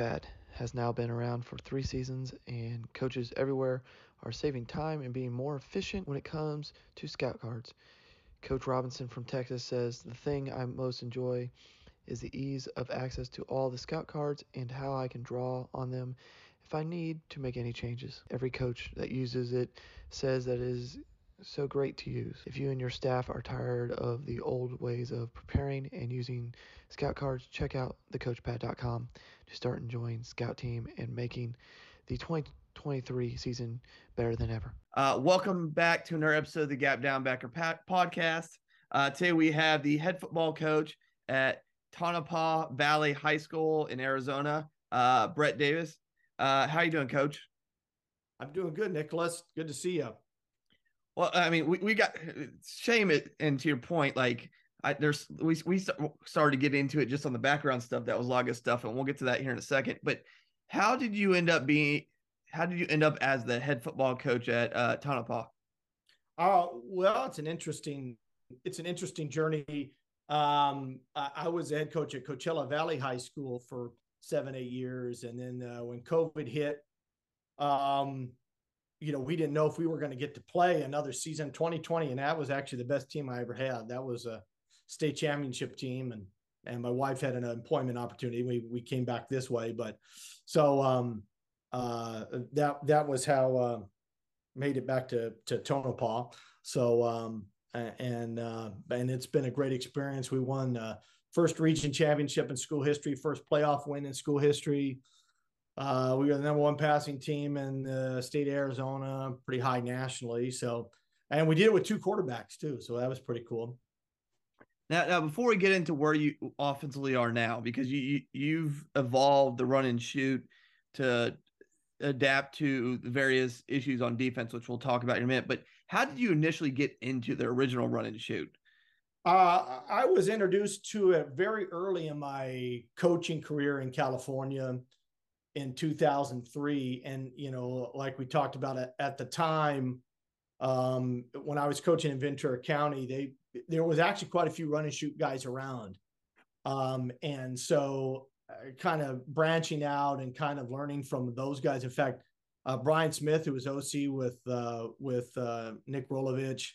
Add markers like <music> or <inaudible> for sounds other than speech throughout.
Pad has now been around for three seasons, and coaches everywhere are saving time and being more efficient when it comes to scout cards. Coach Robinson from Texas says the thing I most enjoy is the ease of access to all the scout cards and how I can draw on them if I need to make any changes. Every coach that uses it says that it is so great to use. If you and your staff are tired of the old ways of preparing and using scout cards, check out thecoachpad.com to start enjoying Scout Team and making the 2023 season better than ever. Uh, welcome back to another episode of the Gap Down Backer pa- podcast. Uh, today we have the head football coach at Tonopah Valley High School in Arizona, uh, Brett Davis. Uh, how are you doing, Coach? I'm doing good, Nicholas. Good to see you. Well, I mean, we, we got shame it, and to your point, like I, there's we we started to get into it just on the background stuff. That was a of stuff, and we'll get to that here in a second. But how did you end up being? How did you end up as the head football coach at uh, Tonopah? Oh well, it's an interesting it's an interesting journey. Um, I, I, was the head coach at Coachella Valley High School for seven eight years, and then uh, when COVID hit, um, you know, we didn't know if we were going to get to play another season 2020. And that was actually the best team I ever had. That was a state championship team. And, and my wife had an employment opportunity. We, we came back this way, but so, um, uh, that, that was how, uh, made it back to, to Tonopah. So, um, and, uh, and it's been a great experience. We won, uh, first region championship in school history, first playoff win in school history. Uh, we were the number one passing team in the state of Arizona, pretty high nationally. So, and we did it with two quarterbacks too. So that was pretty cool. Now, now before we get into where you offensively are now, because you, you have evolved the run and shoot to adapt to the various issues on defense, which we'll talk about in a minute. But how did you initially get into the original run and shoot? Uh, I was introduced to it very early in my coaching career in California in 2003 and you know like we talked about it at the time um, when i was coaching in ventura county they there was actually quite a few run and shoot guys around. Um, and so uh, kind of branching out and kind of learning from those guys. In fact uh, brian smith who was oc with uh, with uh, nick rolovich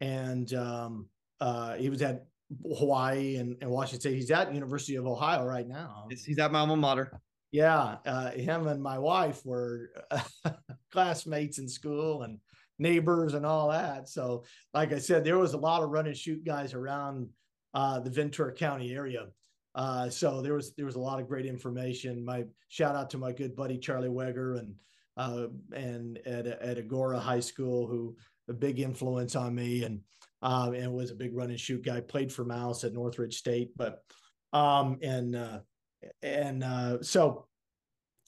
and um, uh, he was at hawaii and, and washington state. He's at university of ohio right now. He's at my alma mater. Yeah, uh, him and my wife were <laughs> classmates in school and neighbors and all that. So, like I said, there was a lot of run and shoot guys around uh, the Ventura County area. Uh, so there was there was a lot of great information. My shout out to my good buddy Charlie Weger and uh, and at at Agoura High School, who a big influence on me and uh, and was a big run and shoot guy. Played for Mouse at Northridge State, but um, and uh, and uh, so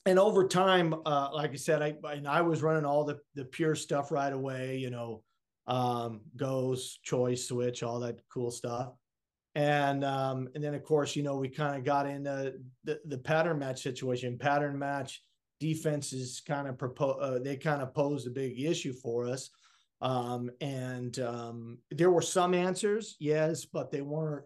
and over time uh, like i said i and i was running all the the pure stuff right away you know um goes choice switch all that cool stuff. And um and then of course you know we kind of got into the, the pattern match situation. Pattern match defenses kind of propose uh, they kind of posed a big issue for us. Um and um there were some answers yes but they weren't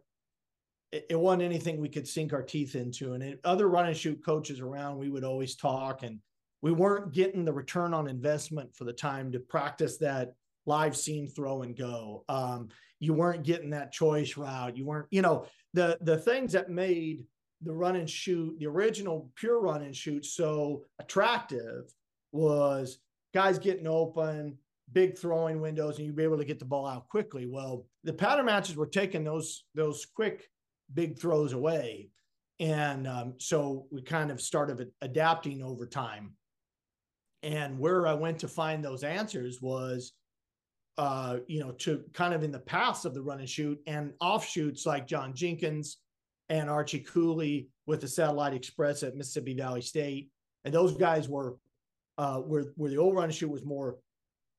it, it wasn't anything we could sink our teeth into. And it, other run and shoot coaches around, we would always talk, and we weren't getting the return on investment for the time to practice that live seam throw and go. Um, you weren't getting that choice route. You weren't, you know, the the things that made the run and shoot, the original pure run and shoot, so attractive was guys getting open, big throwing windows, and you'd be able to get the ball out quickly. Well, the pattern matches were taking those those quick big throws away. and um, so we kind of started adapting over time. And where I went to find those answers was, uh, you know, to kind of in the past of the run and shoot and offshoots like John Jenkins and Archie Cooley with the Satellite Express at Mississippi Valley State. And those guys were uh, where where the old run and shoot was more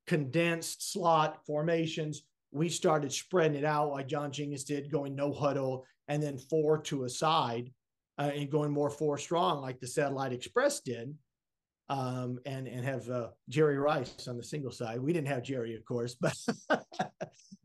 condensed slot formations. We started spreading it out like John Jenkins did, going no huddle and then four to a side uh, and going more four strong like the Satellite Express did. Um, and and have uh, Jerry Rice on the single side. We didn't have Jerry, of course, but <laughs>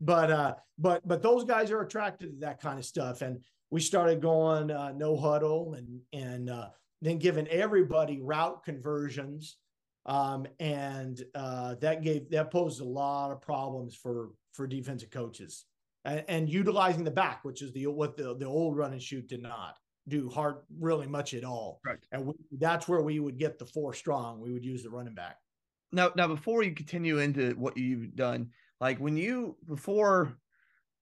but uh, but but those guys are attracted to that kind of stuff. And we started going uh, no huddle and and uh, then giving everybody route conversions um, and uh, that gave that posed a lot of problems for for defensive coaches. And, and, utilizing the back which is the what the, the old run and shoot did not do hard really much at all. Right and we, that's where we would get the four strong. We would use the running back. Now now before you continue into what you've done like when you before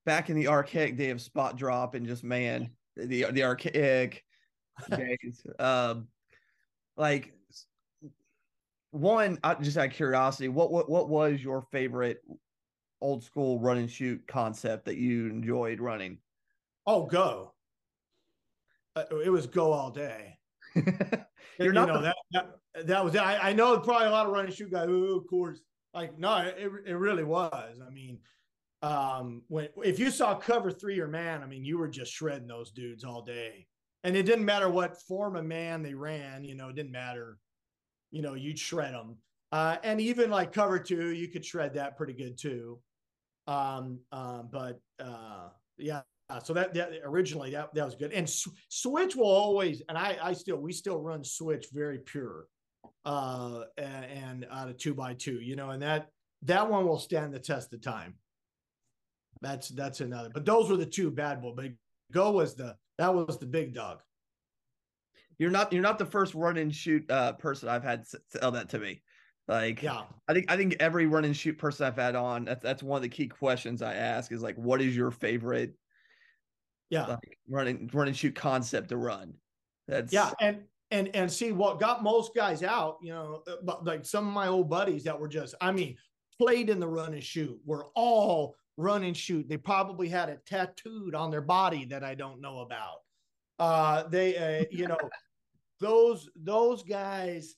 back in the archaic day of spot drop and just man the the archaic <laughs> days um like one, I just out of curiosity, what what what was your favorite old school run and shoot concept that you enjoyed running? Oh, go. Uh, it was go all day. <laughs> You're not you know, that, that that was I, I know probably a lot of run and shoot guys. Oh, of course. Like no, it it really was. I mean, um, when if you saw cover three or man, I mean, you were just shredding those dudes all day, and it didn't matter what form of man they ran. You know, it didn't matter you know, you'd shred them. Uh, and even like cover two, you could shred that pretty good too. Um, um, but uh, yeah, so that, that originally that, that was good. And sw- switch will always, and I, I still, we still run switch very pure uh, and, and out of two by two, you know, and that, that one will stand the test of time. That's, that's another, but those were the two bad boy, but go was the, that was the big dog you're not you're not the first run and shoot uh, person I've had tell that to me. Like, yeah, I think I think every run and shoot person I've had on that's that's one of the key questions I ask is like, what is your favorite? Yeah, like running run and shoot concept to run. That's yeah, and and and see what got most guys out. You know, uh, but like some of my old buddies that were just, I mean, played in the run and shoot were all run and shoot. They probably had it tattooed on their body that I don't know about. Uh, they, uh, you know, <laughs> those those guys,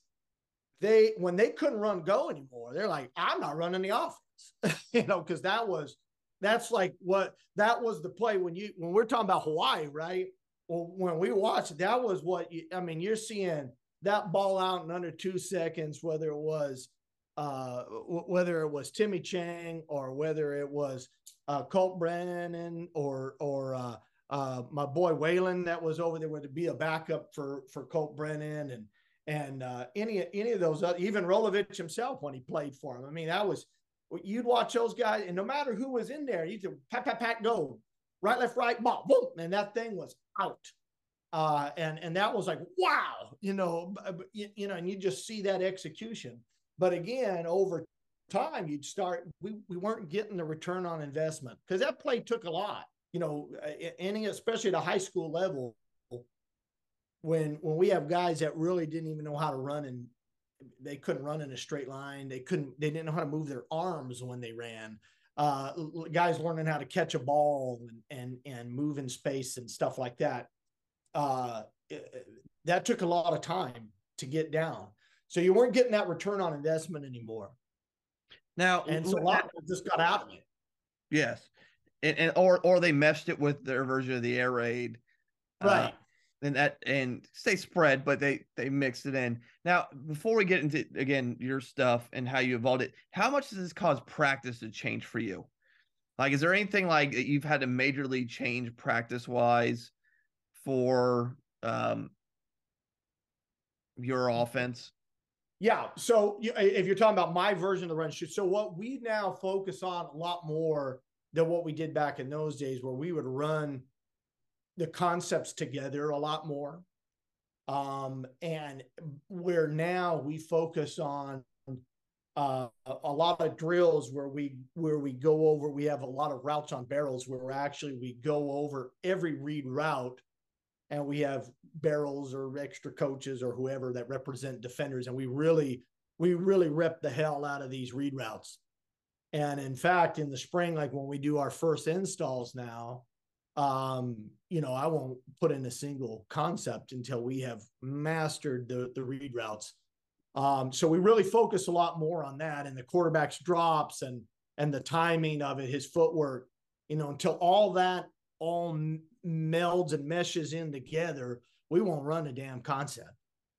they when they couldn't run go anymore, they're like, I'm not running the offense, <laughs> you know, because that was that's like what that was the play when you when we're talking about Hawaii, right? Well, when we watched, that was what you, I mean. You're seeing that ball out in under two seconds, whether it was uh, whether it was Timmy Chang or whether it was uh, Colt Brennan or or uh, uh, my boy Waylon that was over there would be a backup for for Colt Brennan and and uh, any any of those other, even Rolovich himself when he played for him. I mean, that was you'd watch those guys, and no matter who was in there, you'd pat pat pat go right left right ball boom, and that thing was out. Uh, and and that was like wow, you know, you, you know, and you just see that execution. But again, over time, you'd start. We we weren't getting the return on investment because that play took a lot you know, any especially at a high school level, when when we have guys that really didn't even know how to run and they couldn't run in a straight line, they couldn't, they didn't know how to move their arms when they ran. Uh, guys learning how to catch a ball and and and move in space and stuff like that. Uh, that took a lot of time to get down. So you weren't getting that return on investment anymore. Now, and so a lot of just got out of it. Yes and, and or or they meshed it with their version of the air raid, uh, right? Uh, and that and stay spread, but they they mixed it in. Now, before we get into again your stuff and how you evolved it, how much does this cause practice to change for you? Like, is there anything like that you've had to majorly change practice wise for um your offense? Yeah. So if you're talking about my version of the run shoot, so what we now focus on a lot more than what we did back in those days where we would run the concepts together a lot more. Um, and where now we focus on uh, a lot of drills where we where we go over we have a lot of routes on barrels where actually we go over every read route and we have barrels or extra coaches or whoever that represent defenders, and we really we really rip the hell out of these read routes. And in fact, in the spring, like when we do our first installs now, um, you know, I won't put in a single concept until we have mastered the the read routes. Um, so we really focus a lot more on that and the quarterback's drops and and the timing of it, his footwork, you know, until all that all melds and meshes in together, we won't run a damn concept.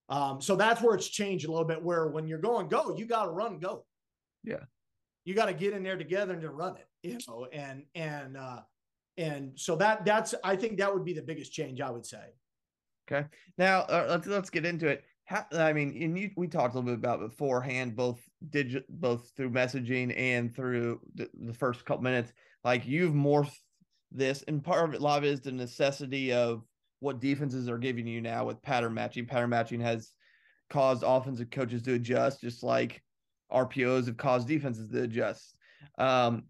Um, so that's where it's changed a little bit. Where when you're going go, you got to run go. Yeah, you got to get in there together and to run it. You know, and and uh, and so that that's I think that would be the biggest change I would say. Okay, now uh, let's let's get into it. How, I mean, and you, we talked a little bit about beforehand, both digit, both through messaging and through the, the first couple minutes. Like you've morphed this, and part of it, it is the necessity of what defenses are giving you now with pattern matching. Pattern matching has caused offensive coaches to adjust, just like RPOs have caused defenses to adjust. Um,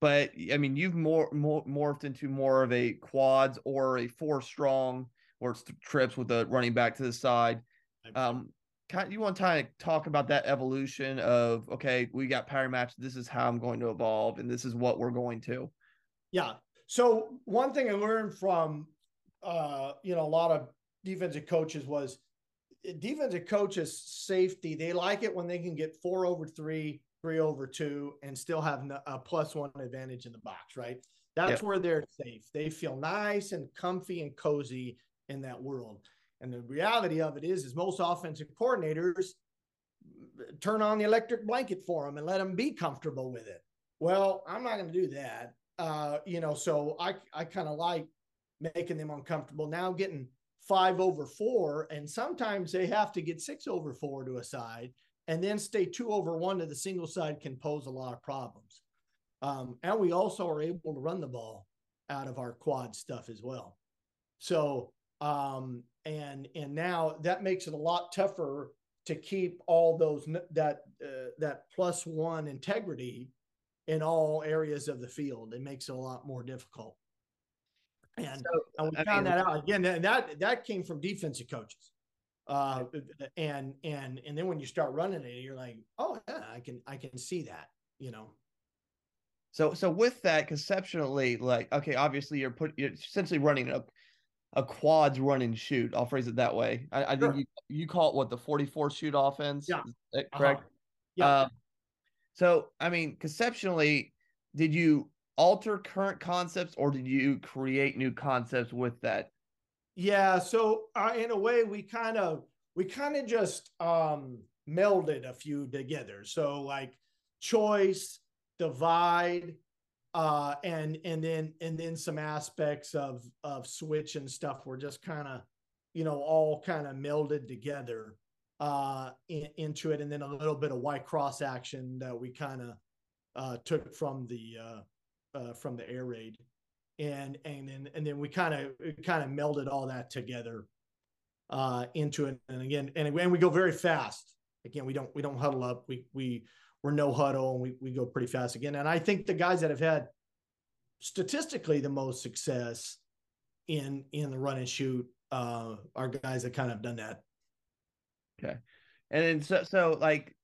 but I mean, you've more, more morphed into more of a quads or a four strong, or it's trips with a running back to the side. Um, kind you want to kind of talk about that evolution of okay, we got pattern match. This is how I'm going to evolve, and this is what we're going to. Yeah. So one thing I learned from uh, you know, a lot of defensive coaches was eh, defensive coaches safety. They like it when they can get four over three, three over two, and still have a plus one advantage in the box, right? That's yep. where they're safe. They feel nice and comfy and cozy in that world. And the reality of it is, is most offensive coordinators turn on the electric blanket for them and let them be comfortable with it. Well, I'm not going to do that. Uh, you know, so I I kind of like making them uncomfortable. Now getting five over four, and sometimes they have to get six over four to a side, and then stay two over one to the single side can pose a lot of problems. Um, and we also are able to run the ball out of our quad stuff as well. So um, and and now that makes it a lot tougher to keep all those that uh, that plus one integrity in all areas of the field. It makes it a lot more difficult. And, so, and we I found mean, that out again. And that that came from defensive coaches. Uh, and and and then when you start running it, you're like, oh yeah, I can I can see that, you know. So so with that conceptually, like okay, obviously you're put you're essentially running a a quads run and shoot. I'll phrase it that way. I, I sure. think you, you call it what the 44 shoot offense. Yeah. correct? Uh-huh. Yeah. Uh, so, I mean, conceptually, did you alter current concepts or did you create new concepts with that? Yeah. So, uh, in a way, we kind of, we kind of just um, melded a few together. So, like choice, divide, uh, and and then and then some aspects of of switch and stuff were just kind of you know all kind of melded together uh, in, into it and then a little bit of Y cross action that we kind of uh, took from the uh, uh, from the air raid and and then and then we kind of kind of melded all that together uh, into it. And again and, and we go very fast. Again we don't we don't huddle up. We we we're no huddle and we, we go pretty fast again. And I think the guys that have had statistically the most success in in the run and shoot uh, are guys that kind of done that. Okay, and then so so like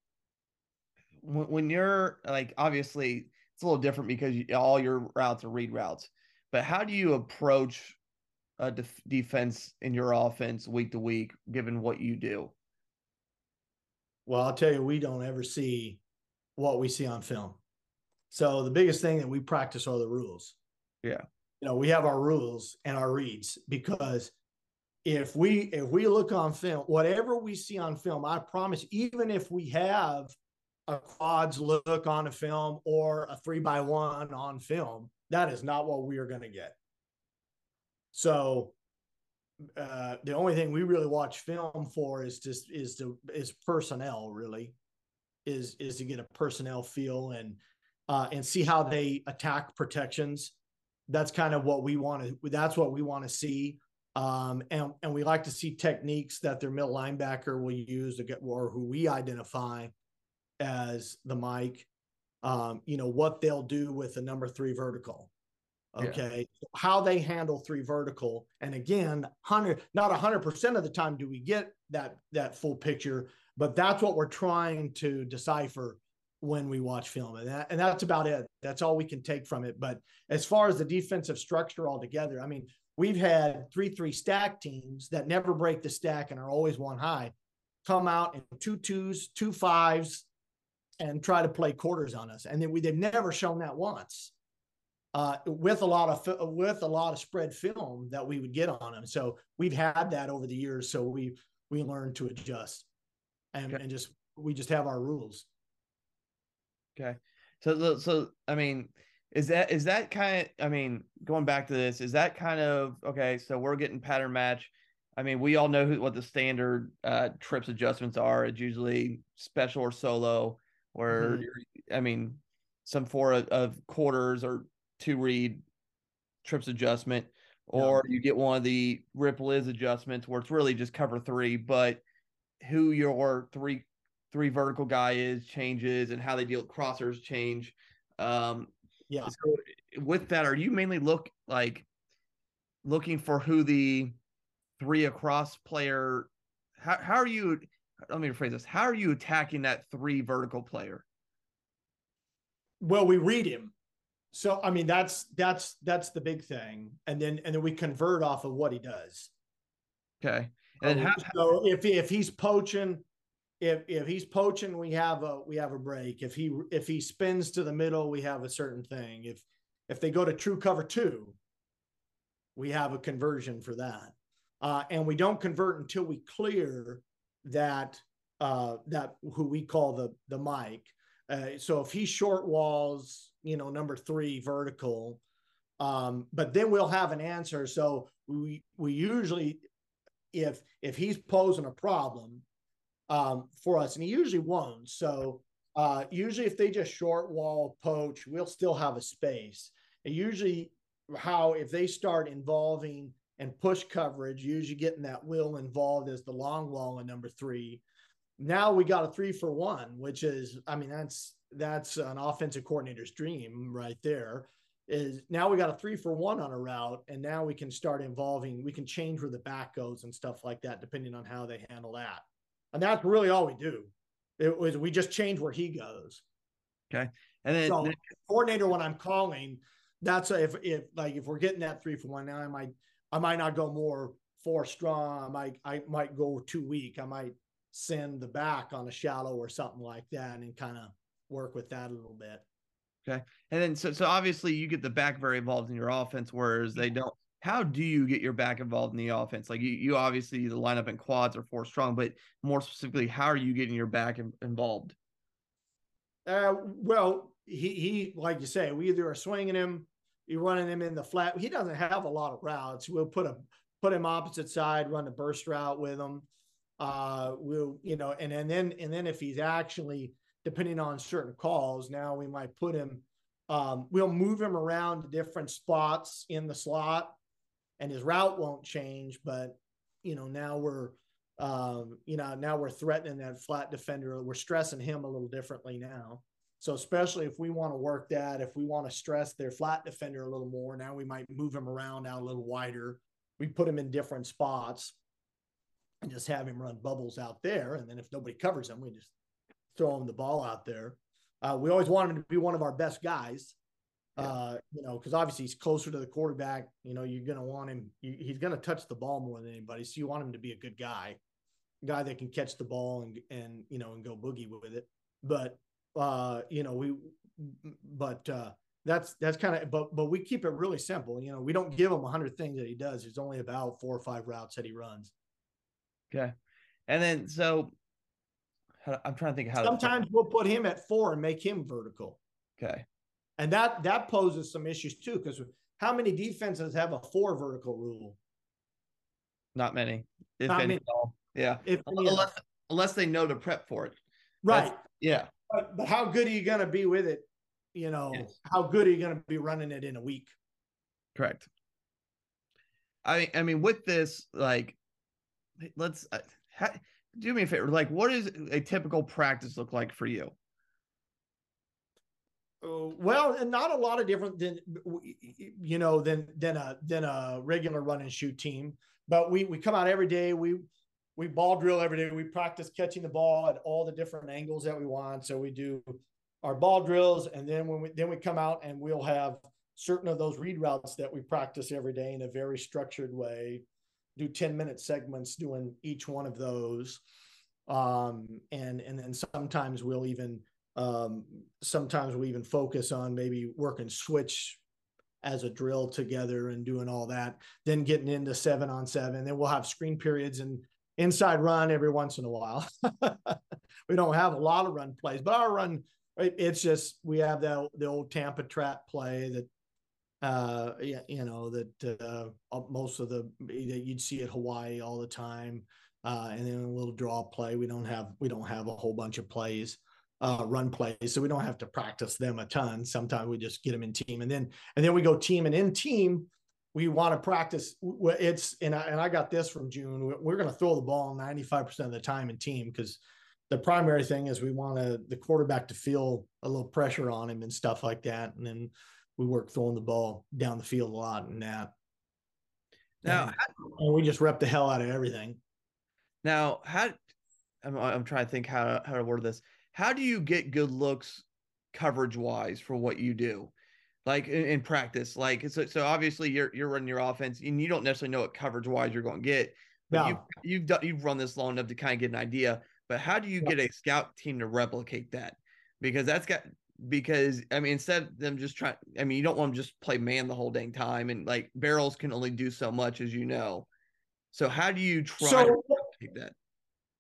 when, when you're like obviously it's a little different because you, all your routes are read routes, but how do you approach a def- defense in your offense week to week, given what you do? Well, I'll tell you, we don't ever see what we see on film. So the biggest thing that we practice are the rules. Yeah. You know, we have our rules and our reads because if we if we look on film, whatever we see on film, I promise, even if we have a quads look on a film or a three by one on film, that is not what we are going to get. So uh, the only thing we really watch film for is just is to is personnel really is is to get a personnel feel and uh, and see how they attack protections. That's kind of what we want to. That's what we want to see. Um, and and we like to see techniques that their middle linebacker will use to get or who we identify as the Mike. Um, you know what they'll do with the number three vertical. Okay. Yeah. How they handle three vertical. And again, hundred, not hundred percent of the time do we get that that full picture, but that's what we're trying to decipher when we watch film. And, that, and that's about it. That's all we can take from it. But as far as the defensive structure altogether, I mean, we've had three three stack teams that never break the stack and are always one high come out in two twos, two fives, and try to play quarters on us. And then we, they've never shown that once. Uh, with a lot of with a lot of spread film that we would get on them. So we've had that over the years. So we we learned to adjust, and okay. and just we just have our rules. Okay, so so I mean, is that is that kind of I mean, going back to this, is that kind of okay? So we're getting pattern match. I mean, we all know who, what the standard uh, trips adjustments are. It's usually special or solo, where mm-hmm. I mean, some four of, of quarters or two read trips adjustment, or yeah. you get one of the ripple is adjustments where it's really just cover three, but who your three three vertical guy is changes and how they deal with crossers change. Um, yeah. So with that, are you mainly look like looking for who the three across player? How how are you? Let me rephrase this. How are you attacking that three vertical player? Well, we read him. So I mean that's that's that's the big thing, and then and then we convert off of what he does. Okay, and so, how, so if if he's poaching, if if he's poaching, we have a we have a break. If he if he spins to the middle, we have a certain thing. If if they go to true cover two, we have a conversion for that, uh, and we don't convert until we clear that uh, that who we call the the mic. Uh, so if he short walls you know, number three vertical. Um, but then we'll have an answer. So we we usually, if if he's posing a problem um, for us, and he usually won't. So uh, usually, if they just short wall poach, we'll still have a space. And usually, how if they start involving and push coverage, usually getting that will involved as the long wall in number three. Now we got a three for one, which is, I mean, that's that's an offensive coordinator's dream right there is now we got a three for one on a route and now we can start involving we can change where the back goes and stuff like that depending on how they handle that. And that's really all we do. It was we just change where he goes. Okay. And then, so, coordinator when i'm calling that's a, if if like if we're getting that three for one now i might i might not go more four strong i might i might go too weak i might send the back on a shallow or something like that and kind of work with that a little bit. Okay. And then so so obviously you get the back very involved in your offense, whereas they don't. How do you get your back involved in the offense? Like you, you obviously the lineup in quads are four strong, but more specifically, how are you getting your back in, involved? Uh, well, he he like you say, we either are swinging him, you're running him in the flat. He doesn't have a lot of routes. We'll put a put him opposite side, run a burst route with him. Uh, we'll you know, and and then and then if he's actually depending on certain calls. Now we might put him, um, we'll move him around to different spots in the slot and his route won't change. But, you know, now we're, um, you know, now we're threatening that flat defender. We're stressing him a little differently now. So especially if we want to work that, if we want to stress their flat defender a little more, now we might move him around out a little wider. We put him in different spots and just have him run bubbles out there. And then if nobody covers him, we just throw him the ball out there. Uh, we always want him to be one of our best guys. Yeah. Uh, you know, because obviously he's closer to the quarterback. You know, you're going to want him. he's going to touch the ball more than anybody. So you want him to be a good guy, a guy that can catch the ball and and you know and go boogie with it. But uh, you know, we, but uh, that's that's kind of. But but we keep it really simple. You know, we don't give him a hundred things that he does. There's only about four or five routes that he runs. Okay, and then so I'm trying to think how. Sometimes we'll put him at four and make him vertical. Okay. And that that poses some issues too, because how many defenses have a four vertical rule? Not many. If Not any many. Yeah. If unless, unless they know to prep for it. Right. That's, yeah. But, but how good are you going to be with it? You know, yes. how good are you going to be running it in a week? Correct. I I mean, with this, like, let's. Uh, do me a favor like what does a typical practice look like for you Uh, well, and not a lot of different than you know than than a than a regular run and shoot team. But we we come out every day. We we ball drill every day. We practice catching the ball at all the different angles that we want. So we do our ball drills, and then when we then we come out and we'll have certain of those read routes that we practice every day in a very structured way. Do ten minute segments doing each one of those, um, and and then sometimes we'll even um, sometimes we even focus on maybe working switch as a drill together and doing all that. Then getting into seven on seven. Then we'll have screen periods and inside run every once in a while. <laughs> we don't have a lot of run plays, but our run it's just we have the the old Tampa trap play that uh you know that uh most of the that you'd see at Hawaii all the time uh and then a little draw play we don't have we don't have a whole bunch of plays uh, run plays, so we don't have to practice them a ton. Sometimes we just get them in team, and then and then we go team and in team. We want to practice. It's and I, and I got this from June. We're going to throw the ball 95% of the time in team because the primary thing is we want to the quarterback to feel a little pressure on him and stuff like that. And then we work throwing the ball down the field a lot and that. Now, and, and we just rep the hell out of everything. Now, how I'm, I'm trying to think how how to word this how do you get good looks coverage wise for what you do? Like in, in practice, like so, so obviously you're you're running your offense and you don't necessarily know what coverage wise you're going to get. But no. you you've done you've run this long enough to kind of get an idea. But how do you yeah. get a scout team to replicate that? Because that's got because I mean instead of them just trying I mean you don't want them just play man the whole dang time and like barrels can only do so much as you know. So how do you try so, to replicate that?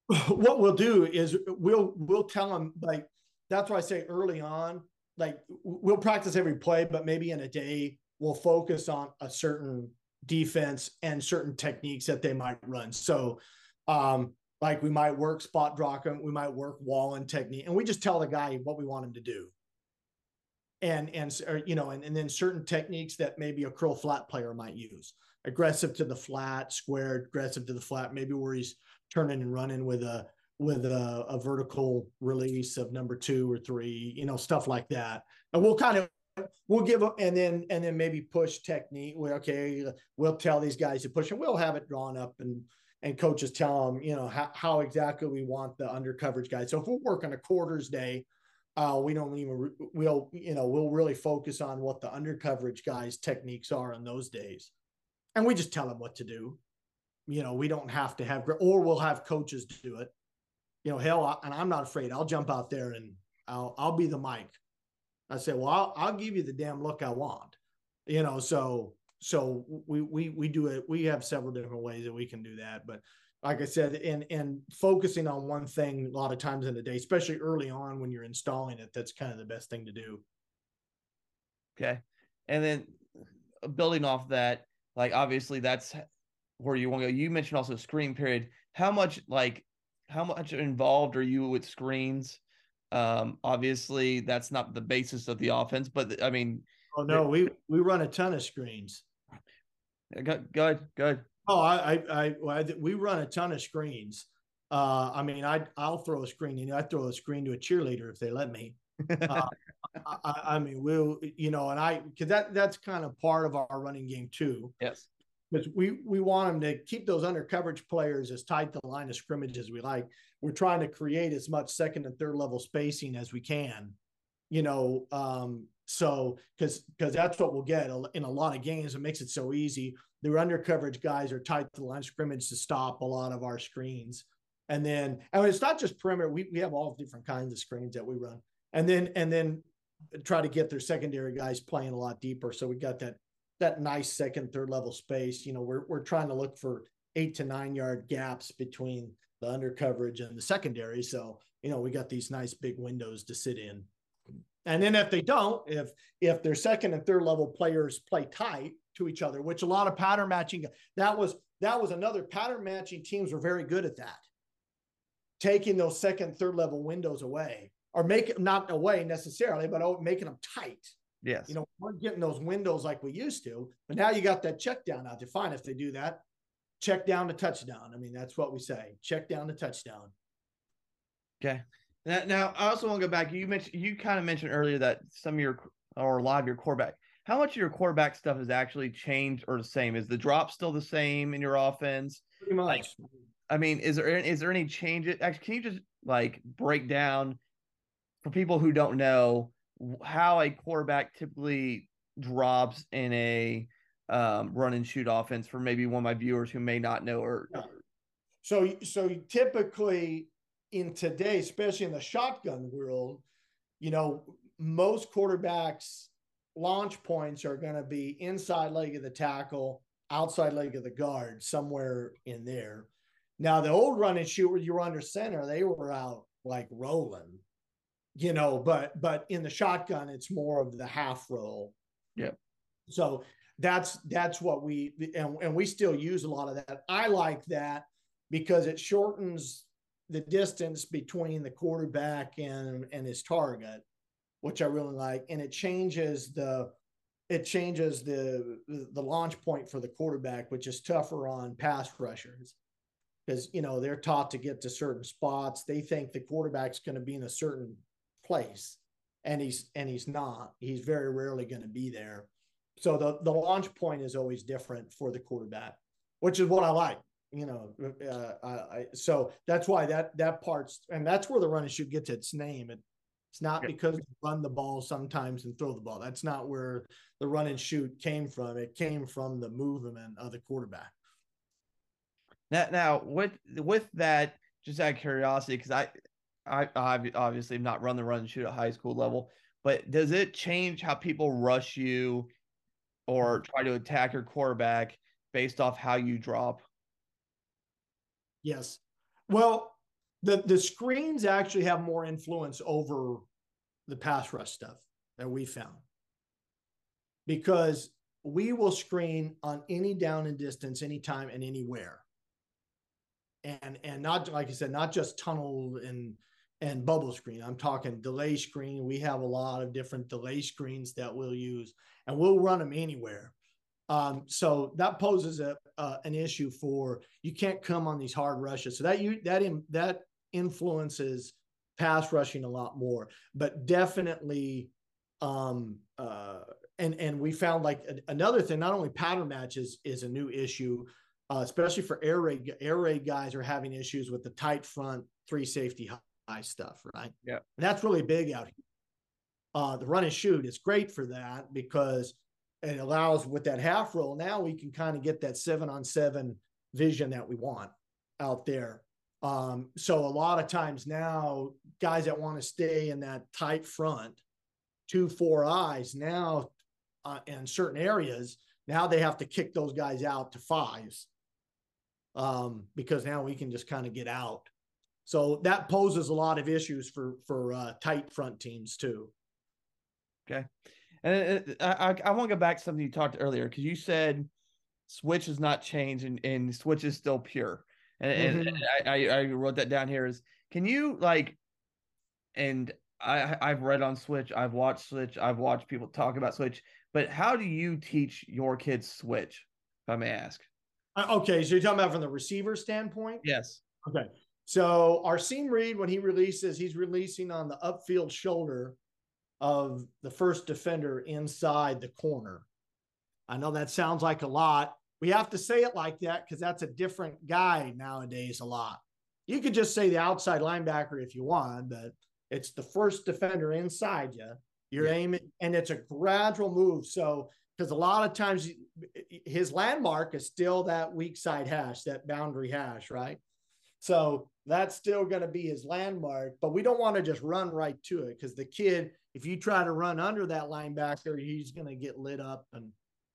<laughs> what we'll do is we'll we'll tell them like that's why I say early on, like we'll practice every play, but maybe in a day we'll focus on a certain defense and certain techniques that they might run. So um like we might work spot drop we might work wall and technique, and we just tell the guy what we want him to do. And and or, you know, and, and then certain techniques that maybe a curl flat player might use. Aggressive to the flat, squared, aggressive to the flat, maybe where he's turning and running with a with a, a vertical release of number two or three, you know, stuff like that. And we'll kind of we'll give them and then and then maybe push technique. Well, okay, we'll tell these guys to push and we'll have it drawn up and and coaches tell them, you know, how, how exactly we want the under coverage guys. So if we're working a quarters day, uh, we don't even we'll you know we'll really focus on what the under coverage guys techniques are on those days, and we just tell them what to do you know, we don't have to have, or we'll have coaches do it. You know, hell, and I'm not afraid. I'll jump out there and I'll I'll be the mic. I say, well, I'll, I'll give you the damn look I want. You know, so so we we we do it. We have several different ways that we can do that, but like I said, and and focusing on one thing a lot of times in the day, especially early on when you're installing it, that's kind of the best thing to do. Okay, and then uh, building off that, like obviously that's where you want to go. You mentioned also screen period. How much like how much involved are you with screens? Um, obviously that's not the basis of the offense, but I mean, oh no, we we run a ton of screens. Good, good, good. Oh, I, I, I, we run a ton of screens. Uh, I mean, I, I'll throw a screen. You know, I throw a screen to a cheerleader if they let me. Uh, I, I, mean, we'll, you know, and I, because that that's kind of part of our running game too. Yes because we we want them to keep those under coverage players as tight to the line of scrimmage as we like. We're trying to create as much second and third level spacing as we can, you know. Um, so because because that's what we'll get in a lot of games. It makes it so easy. The under coverage guys are tight to the line of scrimmage to stop a lot of our screens. And then and it's not just perimeter. We we have all different kinds of screens that we run. And then and then try to get their secondary guys playing a lot deeper. So we got that that nice second, third level space. You know, we're we're trying to look for eight to nine yard gaps between the under coverage and the secondary. So, you know, we got these nice big windows to sit in. And then if they don't, if if their second and third level players play tight to each other, which a lot of pattern matching, that was that was another pattern matching teams were very good at that. Taking those second, third level windows away, or make not away necessarily, but making them tight. Yes. You know, we're getting those windows like we used to, but now you got that check down out there. Fine. If they do that, check down to touchdown. I mean, that's what we say. Check down to touchdown. Okay. Now, now I also want to go back. You mentioned you kind of mentioned earlier that some of your or a lot of your quarterback. How much of your quarterback stuff has actually changed or the same? Is the drop still the same in your offense? Pretty much. Like, I mean, is there is there any change? Actually, can you just like break down for people who don't know how a quarterback typically drops in a um, run and shoot offense for maybe one of my viewers who may not know or so so typically in today especially in the shotgun world you know most quarterbacks launch points are going to be inside leg of the tackle outside leg of the guard somewhere in there. Now the old run and shoot where you were under center they were out like rolling you know but but in the shotgun it's more of the half roll. Yeah. So that's that's what we and, and we still use a lot of that. I like that because it shortens the distance between the quarterback and and his target which i really like. And it changes the it changes the the launch point for the quarterback which is tougher on pass rushers. Because you know they're taught to get to certain spots. They think the quarterback's going to be in a certain place and he's and he's not he's very rarely going to be there so the the launch point is always different for the quarterback, which is what I like. You know, uh, I, I, so that's why that that part's and that's where the run and shoot gets its name. It, it's not because you run the ball sometimes and throw the ball. That's not where the run and shoot came from. It came from the movement of the quarterback. Now, now with with that, just out of curiosity, because I, I, I obviously have not run the run and shoot at high school level, but does it change how people rush you or mm. try to attack your quarterback based off how you drop? Yes. Well, the the screens actually have more influence over the pass rush stuff that we found because we will screen on any down and distance anytime and anywhere and and not like i said not just tunnel and and bubble screen. I'm talking delay screen. We have a lot of different delay screens that we'll use, and we'll run them anywhere. Um, so that poses a uh, an issue for you can't come on these hard rushes. So that you that in, that influences pass rushing a lot more, but definitely. Um, uh, and and we found like a, another thing. Not only pattern matches is a new issue, uh, especially for air raid. Air raid guys are having issues with the tight front three safety stuff, right? Yeah. And that's really big out here. Uh, the run and shoot is great for that because it allows with that half roll. Now we can kind of get that seven on seven vision that we want out there. Um, so a lot of times now, guys that want to stay in that tight front, two, four eyes now uh, in certain areas, now they have to kick those guys out to fives um, because now we can just kind of get out so that poses a lot of issues for for uh, tight front teams too. Okay, and uh, I I want to go back to something you talked earlier because you said switch has not changed and, and switch is still pure. And, mm-hmm. and I, I wrote that down here is can you like and I I've read on Switch, I've watched Switch, I've watched people talk about Switch, but how do you teach your kids Switch, if I may ask? Uh, okay, so you're talking about from the receiver standpoint? Yes. Okay. So our seam read, when he releases, he's releasing on the upfield shoulder of the first defender inside the corner. I know that sounds like a lot. We have to say it like that because that's a different guy nowadays a lot. You could just say the outside linebacker if you want, but it's the first defender inside you. You're yeah. aiming, and it's a gradual move. So, because a lot of times his landmark is still that weak side hash, that boundary hash, right? So that's still going to be his landmark, but we don't want to just run right to it because the kid, if you try to run under that linebacker, he's going to get lit up and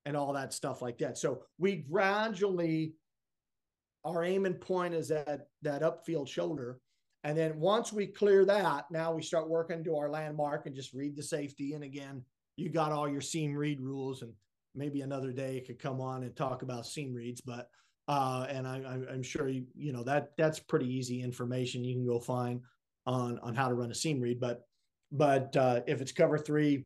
and all that stuff like that. So we gradually our aim and point is at that upfield shoulder. And then once we clear that, now we start working to our landmark and just read the safety. And again, you got all your seam read rules, and maybe another day could come on and talk about seam reads, but uh, and I, am sure you you know that that's pretty easy information you can go find on on how to run a seam read. But but uh, if it's cover three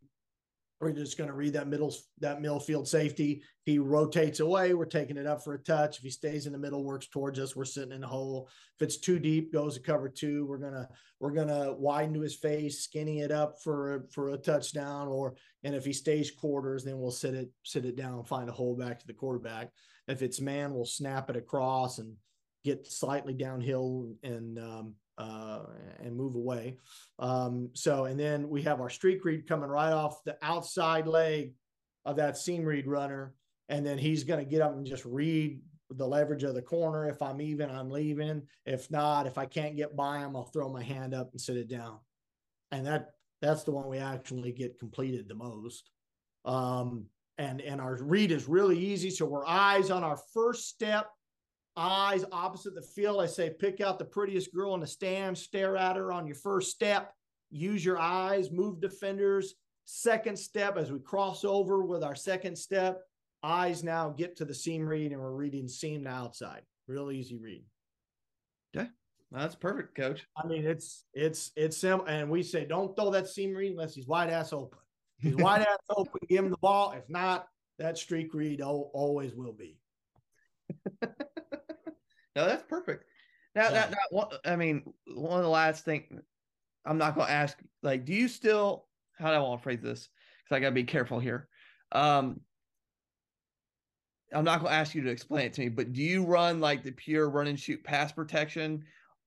we're just going to read that middle that middle field safety. He rotates away, we're taking it up for a touch. If he stays in the middle, works towards us, we're sitting in the hole. If it's too deep, goes to cover two. We're gonna we're gonna widen to his face, skinny it up for for a touchdown. Or and if he stays quarters, then we'll sit it sit it down, and find a hole back to the quarterback. If it's man, we'll snap it across and get slightly downhill and um, uh, and move away. Um, so, and then we have our streak read coming right off the outside leg of that seam read runner. And then he's going to get up and just read the leverage of the corner. If I'm even, I'm leaving. If not, if I can't get by him, I'll throw my hand up and sit it down. And that that's the one we actually get completed the most. Um, and and our read is really easy. So we're eyes on our first step eyes opposite the field. I say, pick out the prettiest girl in the stand, stare at her on your first step, use your eyes, move defenders. Second step, as we cross over with our second step, eyes now get to the seam read, and we're reading seam to outside. Real easy read. Yeah, that's perfect, coach. I mean, it's it's it's simple, and we say don't throw that seam read unless he's wide ass open. Wide ass open, give him the ball. If not, that streak read always will be. <laughs> No, that's perfect. Now, yeah. that, that, I mean, one of the last thing I'm not going to ask, like, do you still, how do I want to phrase this? Because I got to be careful here. Um, I'm not going to ask you to explain it to me, but do you run like the pure run and shoot pass protection,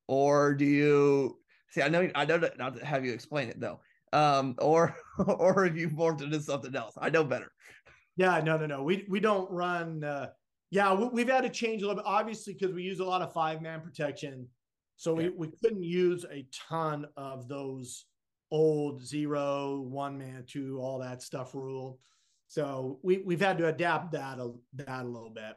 or do you see? I know I know not have you explain it though, um, or <laughs> or have you morphed into something else. I know better. Yeah, no, no, no. We we don't run. Uh, yeah, we, have had to change a little bit, obviously, because we use a lot of five man protection. So yeah. we, we couldn't use a ton of those old zero, one man, two, all that stuff rule. So we, we've had to adapt that a, that a little bit.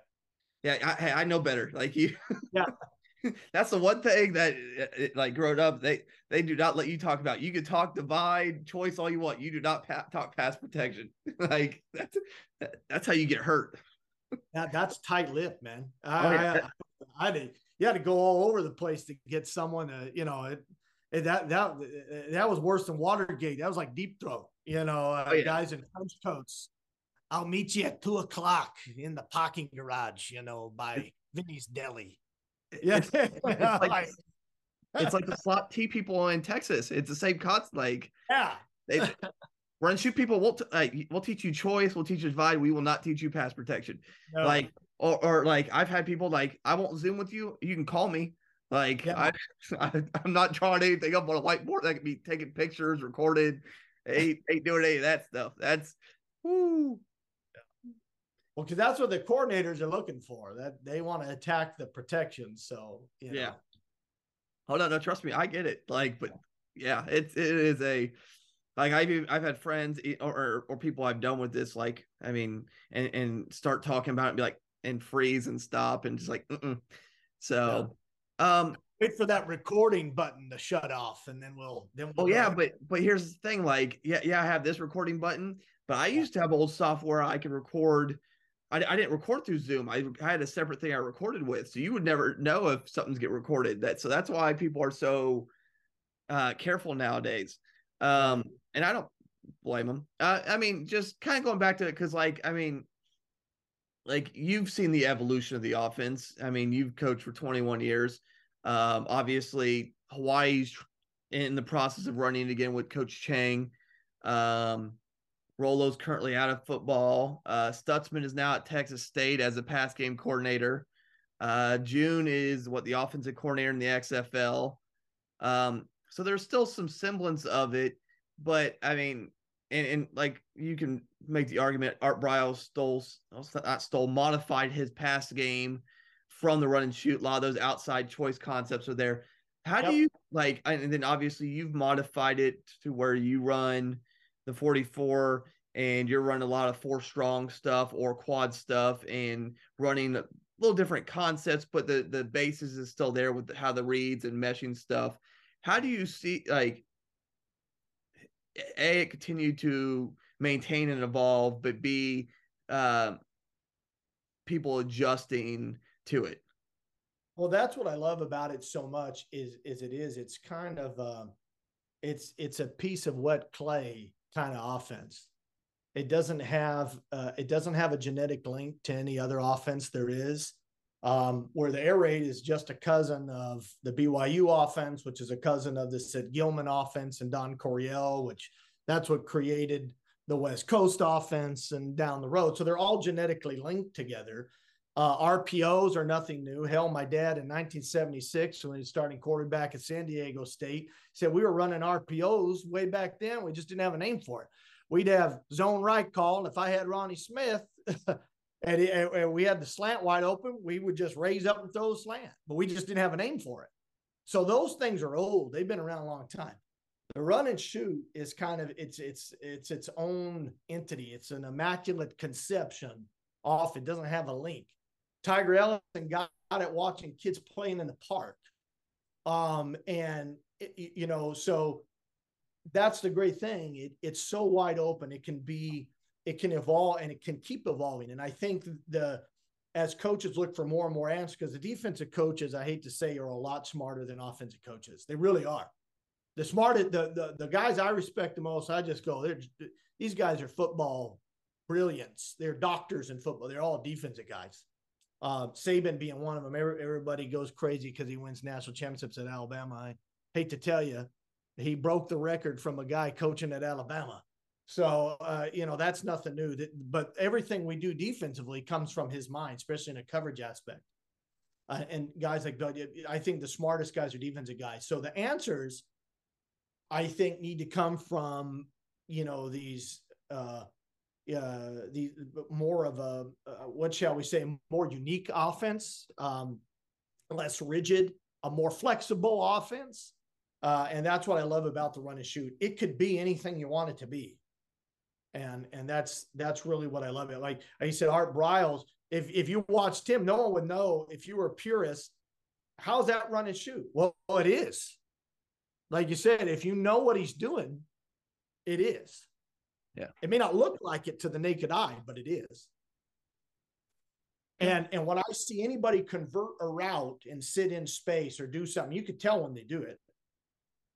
Yeah, I, I know better. Like you, yeah. <laughs> <laughs> That's the one thing that, uh, uh, like, growing up, they they do not let you talk about. You can talk divide choice all you want. You do not pa- talk pass protection. <laughs> like that's that's how you get hurt that that's tight lip, man. I, oh, yeah. I, I, did. You had to go all over the place to get someone to, you know, it, it, that that uh, that was worse than Watergate. That was like deep throat. You know, uh, oh, yeah. guys in trench coats. I'll meet you at two o'clock in the parking garage. You know, by Vinny's Deli. Yeah, it's, it's, <laughs> like, it's like the slot T people in Texas. It's the same concept. Like, yeah, they <laughs> run shoot people we'll, t- we'll teach you choice we'll teach you divide we will not teach you pass protection no. like or, or like i've had people like i won't zoom with you you can call me like yeah. I, <laughs> I am not drawing anything up on a whiteboard that can be taking pictures recorded ain't, ain't doing any of that stuff that's whoo. Well because that's what the coordinators are looking for that they want to attack the protection so you know. yeah oh no no trust me i get it like but yeah it's it is a like I've I've had friends or or people I've done with this like I mean and and start talking about it and be like and freeze and stop and just like Mm-mm. so yeah. um wait for that recording button to shut off and then we'll then we'll oh yeah but but here's the thing like yeah yeah I have this recording button but I used to have old software I could record I, I didn't record through Zoom. I, I had a separate thing I recorded with, so you would never know if something's get recorded. That so that's why people are so uh, careful nowadays. Um, and I don't blame them. Uh, I mean, just kind of going back to it because, like, I mean, like you've seen the evolution of the offense. I mean, you've coached for 21 years. Um, obviously, Hawaii's in the process of running again with Coach Chang. Um, Rolo's currently out of football. Uh, Stutzman is now at Texas State as a pass game coordinator. Uh, June is what the offensive coordinator in the XFL. Um, so there's still some semblance of it, but I mean, and, and like you can make the argument Art Briles stole not stole modified his pass game from the run and shoot. A lot of those outside choice concepts are there. How yep. do you like? And then obviously you've modified it to where you run the 44 and you're running a lot of four strong stuff or quad stuff and running a little different concepts, but the the basis is still there with how the reads and meshing stuff how do you see like a it continue to maintain and evolve, but b uh, people adjusting to it? Well, that's what I love about it so much is is it is it's kind of um, it's it's a piece of wet clay kind of offense. It doesn't have uh, it doesn't have a genetic link to any other offense there is. Um, where the air raid is just a cousin of the BYU offense, which is a cousin of the Sid Gilman offense and Don Coryell, which that's what created the West Coast offense and down the road. So they're all genetically linked together. Uh, RPOs are nothing new. Hell, my dad in 1976, when he was starting quarterback at San Diego State, said we were running RPOs way back then. We just didn't have a name for it. We'd have zone right call. And if I had Ronnie Smith <laughs> and, and we had the slant wide open, we would just raise up and throw a slant, but we just didn't have a name for it. So those things are old. They've been around a long time the run and shoot is kind of it's it's it's its own entity. It's an immaculate conception off. It doesn't have a link. Tiger Ellison got it watching kids playing in the park. Um, and it, you know, so that's the great thing. It, it's so wide open. It can be, it can evolve and it can keep evolving. And I think the as coaches look for more and more answers, because the defensive coaches, I hate to say, are a lot smarter than offensive coaches. They really are the smartest, the, the the guys I respect the most, I just go, these guys are football brilliance. They're doctors in football. They're all defensive guys. Uh, Saban being one of them. Everybody goes crazy because he wins national championships at Alabama. I hate to tell you, he broke the record from a guy coaching at Alabama. So uh, you know that's nothing new. But everything we do defensively comes from his mind, especially in a coverage aspect. Uh, and guys like Doug, I think the smartest guys are defensive guys. So the answers I think need to come from you know these uh, uh, the more of a uh, what shall we say more unique offense, um, less rigid, a more flexible offense, uh, and that's what I love about the run and shoot. It could be anything you want it to be, and and that's that's really what I love it. Like I said, Art Briles. If if you watched him, no one would know if you were a purist. How's that run and shoot? Well, it is like you said, if you know what he's doing, it is. Yeah. It may not look like it to the naked eye, but it is. And and when I see anybody convert a route and sit in space or do something, you could tell when they do it.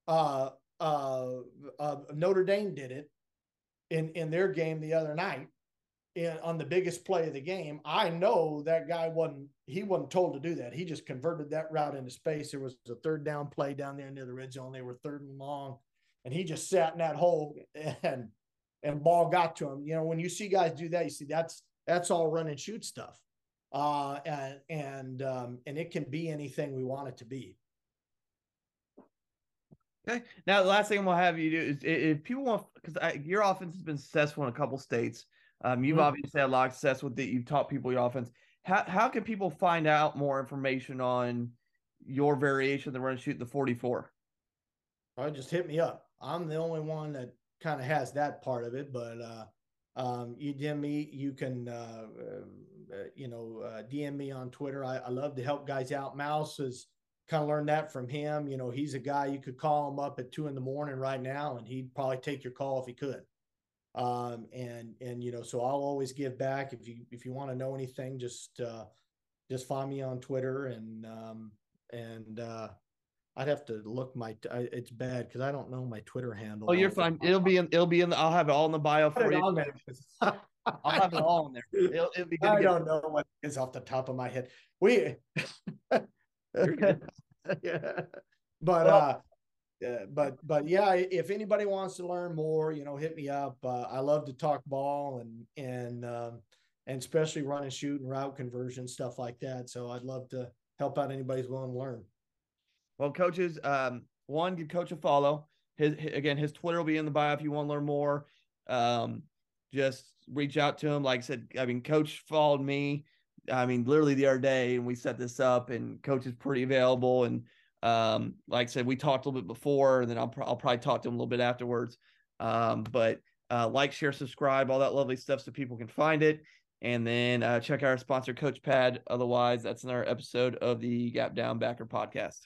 Uh, uh, uh Notre Dame did it in in their game the other night in, on the biggest play of the game. I know that guy wasn't he wasn't told to do that. He just converted that route into space. There was a third down play down there near the red zone. They were third and long, and he just sat in that hole and and ball got to him. You know, when you see guys do that, you see that's that's all run and shoot stuff. Uh, and and um, and it can be anything we want it to be. Okay. Now, the last thing we'll have you do is if people want, because your offense has been successful in a couple states. Um, you've mm-hmm. obviously had a lot of success with it. You've taught people your offense. How how can people find out more information on your variation of the run shoot the 44? Oh, just hit me up. I'm the only one that kind of has that part of it, but uh, um, you DM me, you can, uh, uh, you know, uh, DM me on Twitter. I, I, love to help guys out. Mouse has kind of learned that from him. You know, he's a guy you could call him up at two in the morning right now, and he'd probably take your call if he could um, and and you know so i'll always give back if you if you want to know anything just uh just find me on twitter and um and uh i'd have to look my I, it's bad because i don't know my twitter handle oh you're fine. it'll be in it'll be in the, i'll have it all in the bio for you. <laughs> i'll have it all in there. It'll, it'll be good i don't know what is off the top of my head. We <laughs> yeah. But well, uh uh, but but yeah, if anybody wants to learn more, you know, hit me up. Uh, I love to talk ball and and um, and especially run and shoot and route conversion stuff like that. So I'd love to help out anybody's willing to learn. Well, coaches, um, one give coach a follow. His, his, again, his Twitter will be in the bio if you want to learn more. Um, just reach out to him. Like I said, I mean, coach followed me. I mean, literally the other day, and we set this up, and coach is pretty available and um, like I said, we talked a little bit before, and then I'll, I'll probably talk to him a little bit afterwards. Um, but uh, like, share, subscribe, all that lovely stuff so people can find it. And then uh, check out our sponsor, Coach Pad. Otherwise, that's another episode of the Gap Down Backer podcast.